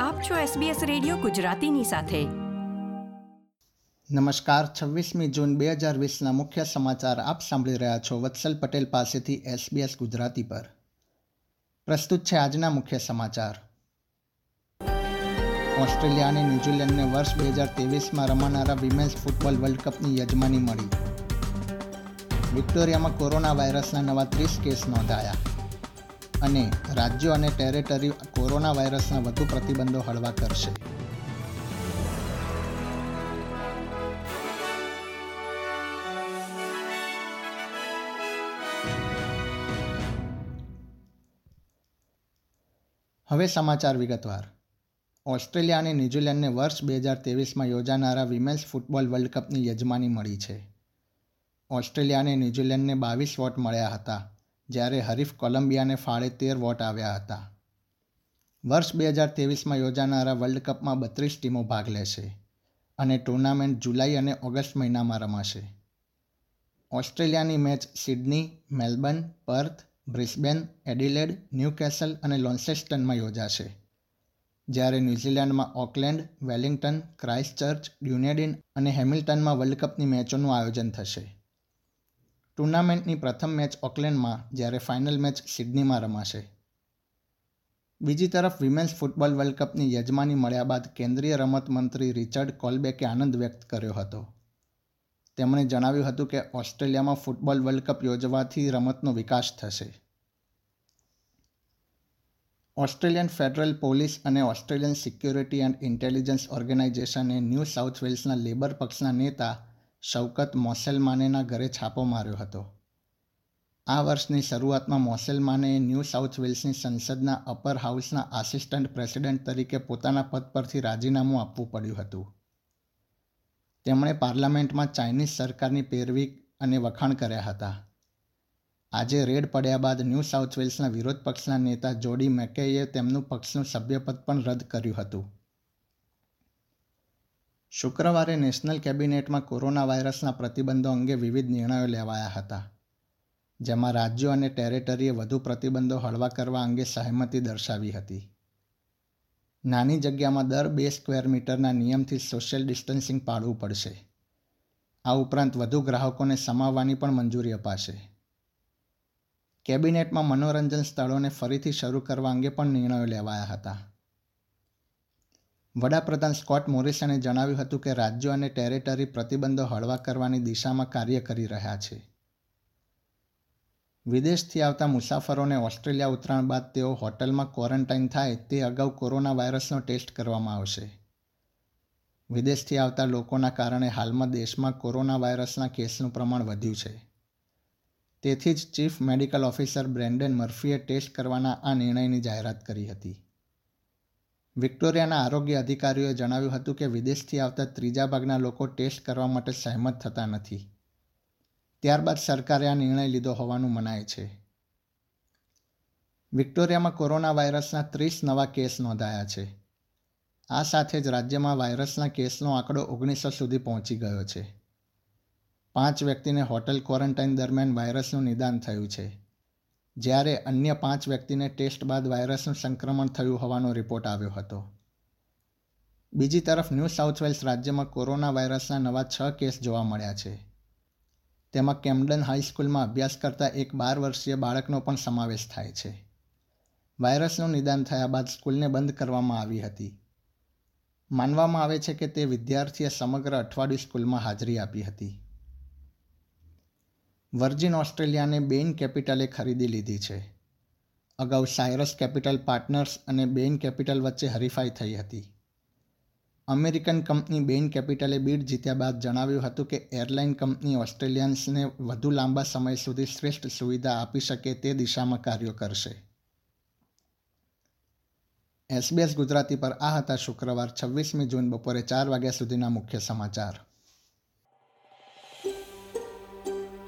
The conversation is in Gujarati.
આપ છો SBS રેડિયો ગુજરાતીની સાથે. નમસ્કાર, છવ્વીસમી જૂન બે હજાર વીસના મુખ્ય સમાચાર આપ સાંભળી રહ્યા છો વત્સલ પટેલ પાસેથી SBS ગુજરાતી પર. પ્રસ્તુત છે આજના મુખ્ય સમાચાર. ઓસ્ટ્રેલિયા અને ન્યૂઝીલેન્ડને વર્ષ બે હજાર ત્રેવીસમાં રમાનારા વિમેન્સ ફૂટબોલ વર્લ્ડ કપની યજમાની મળી. વિક્ટોરિયામાં કોરોના વાયરસના નવા ત્રીસ કેસ નોંધાયા. અને રાજ્યો અને ટેરેટરી કોરોના વાયરસના વધુ પ્રતિબંધો હળવા કરશે. હવે સમાચાર વિગતવાર. ઓસ્ટ્રેલિયા અને ન્યૂઝીલેન્ડને વર્ષ બે હજાર ત્રેવીસમાં યોજાનારા વિમેન્સ ફૂટબોલ વર્લ્ડ કપની યજમાની મળી છે. ઓસ્ટ્રેલિયા અને ન્યૂઝીલેન્ડને બાવીસ વોટ મળ્યા હતા. જ્યારે હરીફ કોલંબિયાને ફાળે તેર વોટ આવ્યા હતા. વર્ષ બે હજાર ત્રેવીસમાં યોજાનારા વર્લ્ડ કપમાં બત્રીસ ટીમો ભાગ લેશે અને ટુર્નામેન્ટ જુલાઈ અને ઓગસ્ટ મહિનામાં રમાશે. ઓસ્ટ્રેલિયાની match Sydney, Melbourne, Perth, Brisbane, Adelaide, Newcastle અને લોન્સેસ્ટનમાં યોજાશે. જ્યારે ન્યૂઝીલેન્ડમાં ઓકલેન્ડ, વેલિંગ્ટન, ક્રાઇસ્ટચર્ચ, ડ્યુનેડિન અને હેમિલ્ટનમાં વર્લ્ડ કપની મેચોનું આયોજન થશે. ટુર્નામેન્ટની પ્રથમ મેચ ઓકલેન્ડમાં, જ્યારે ફાઇનલ મેચ સિડનીમાં રમાશે. બીજી તરફ, વિમેન્સ ફૂટબોલ વર્લ્ડ કપની યજમાની મળ્યા બાદ કેન્દ્રીય રમત મંત્રી રિચર્ડ કોલબેકે આનંદ વ્યક્ત કર્યો હતો. તેમણે જણાવ્યું હતું કે ઓસ્ટ્રેલિયામાં ફૂટબોલ વર્લ્ડ કપ યોજવાથી રમતનો વિકાસ થશે. ઓસ્ટ્રેલિયન ફેડરલ પોલીસ અને ઓસ્ટ્રેલિયન સિક્યુરિટી એન્ડ ઇન્ટેલિજન્સ ઓર્ગેનાઇઝેશને ન્યૂ સાઉથ વેલ્સના લેબર પક્ષના નેતા શૌકત મોસેલમાનેના ઘરે છાપો માર્યો હતો. આ વર્ષની શરૂઆતમાં મોસેલમાને ન્યૂ સાઉથ વેલ્સની સંસદના અપર હાઉસના આસિસ્ટન્ટ પ્રેસિડેન્ટ તરીકે પોતાના પદ પરથી રાજીનામું આપવું પડ્યું હતું. તેમણે પાર્લામેન્ટમાં ચાઇનીઝ સરકારની પેરવી અને વખાણ કર્યા હતા. આજે રેડ પડ્યા બાદ ન્યૂ સાઉથ વેલ્સના વિરોધ પક્ષના નેતા જોડી મેકેએ તેમનું પક્ષનું સભ્યપદ પણ રદ કર્યું હતું. શુક્રવારે નેશનલ કેબિનેટમાં કોરોના વાયરસના પ્રતિબંધો અંગે વિવિધ નિર્ણયો લેવાયા હતા. જેમાં રાજ્યો અને ટેરેટરીએ વધુ પ્રતિબંધો હળવા કરવા અંગે સહમતિ દર્શાવી હતી. નાની જગ્યામાં દર બે સ્ક્વેર મીટરના નિયમથી સોશિયલ ડિસ્ટન્સિંગ પાળવું પડશે. આ ઉપરાંત વધુ ગ્રાહકોને સમાવવાની પણ મંજૂરી અપાશે. કેબિનેટમાં મનોરંજન સ્થળોને ફરીથી શરૂ કરવા અંગે પણ નિર્ણયો લેવાયા હતા. વડાપ્રધાન સ્કોટ મોરિસને જણાવ્યું હતું કે રાજ્યો અને ટેરેટરી પ્રતિબંધો હળવા કરવાની દિશામાં કાર્ય કરી રહ્યા છે. વિદેશથી આવતા મુસાફરોને ઓસ્ટ્રેલિયા ઉતરાણ બાદ તેઓ હોટલમાં ક્વોરન્ટાઇન થાય તે અગાઉ કોરોના વાયરસનો ટેસ્ટ કરવામાં આવશે. વિદેશથી આવતા લોકોના કારણે હાલમાં દેશમાં કોરોના વાયરસના કેસનું પ્રમાણ વધ્યું છે. તેથી જ ચીફ મેડિકલ ઓફિસર બ્રેન્ડન મર્ફીએ ટેસ્ટ કરવાના આ નિર્ણયની જાહેરાત કરી હતી. વિક્ટોરિયાના આરોગ્ય અધિકારીઓએ જણાવ્યું હતું કે વિદેશથી આવતા ત્રીજા ભાગના લોકો ટેસ્ટ કરવા માટે સહેમત થતા નથી. ત્યારબાદ સરકારે આ નિર્ણય લીધો હોવાનું મનાય છે. વિક્ટોરિયામાં કોરોના વાયરસના ત્રીસ નવા કેસ નોંધાયા છે. આ સાથે જ રાજ્યમાં વાયરસના કેસનો આંકડો ઓગણીસો સુધી પહોંચી ગયો છે. પાંચ વ્યક્તિને હોટેલ ક્વોરન્ટાઇન દરમિયાન વાયરસનું નિદાન થયું છે. જ્યારે અન્ય પાંચ વ્યક્તિને ટેસ્ટ બાદ વાયરસનું સંક્રમણ થયું હોવાનો રિપોર્ટ આવ્યો હતો. બીજી તરફ ન્યૂ સાઉથ વેલ્સ રાજ્યમાં કોરોના વાયરસના નવા છ કેસ જોવા મળ્યા છે. તેમાં કેમ્ડન હાઈસ્કૂલમાં અભ્યાસ કરતા એક બાર વર્ષીય બાળકનો પણ સમાવેશ થાય છે. વાયરસનું નિદાન થયા બાદ સ્કૂલને બંધ કરવામાં આવી હતી. માનવામાં આવે છે કે તે વિદ્યાર્થીએ સમગ્ર અઠવાડિયું સ્કૂલમાં હાજરી આપી હતી. વર્જિન ઓસ્ટ્રેલિયાને બેઇન કેપિટલે ખરીદી લીધી છે. અગાઉ સાયરસ કેપિટલ પાર્ટનર્સ અને બેઇન કેપિટલ વચ્ચે હરીફાઈ થઈ હતી. અમેરિકન કંપની બેઇન કેપિટલે બીડ જીત્યા બાદ જણાવ્યું હતું કે એરલાઇન કંપની ઓસ્ટ્રેલિયન્સને વધુ લાંબા સમય સુધી શ્રેષ્ઠ સુવિધા આપી શકે તે દિશામાં કાર્યો કરશે. એસબીએસ ગુજરાતી પર આ હતા શુક્રવાર છવ્વીસમી જૂન બપોરે ચાર વાગ્યા સુધીના મુખ્ય સમાચાર.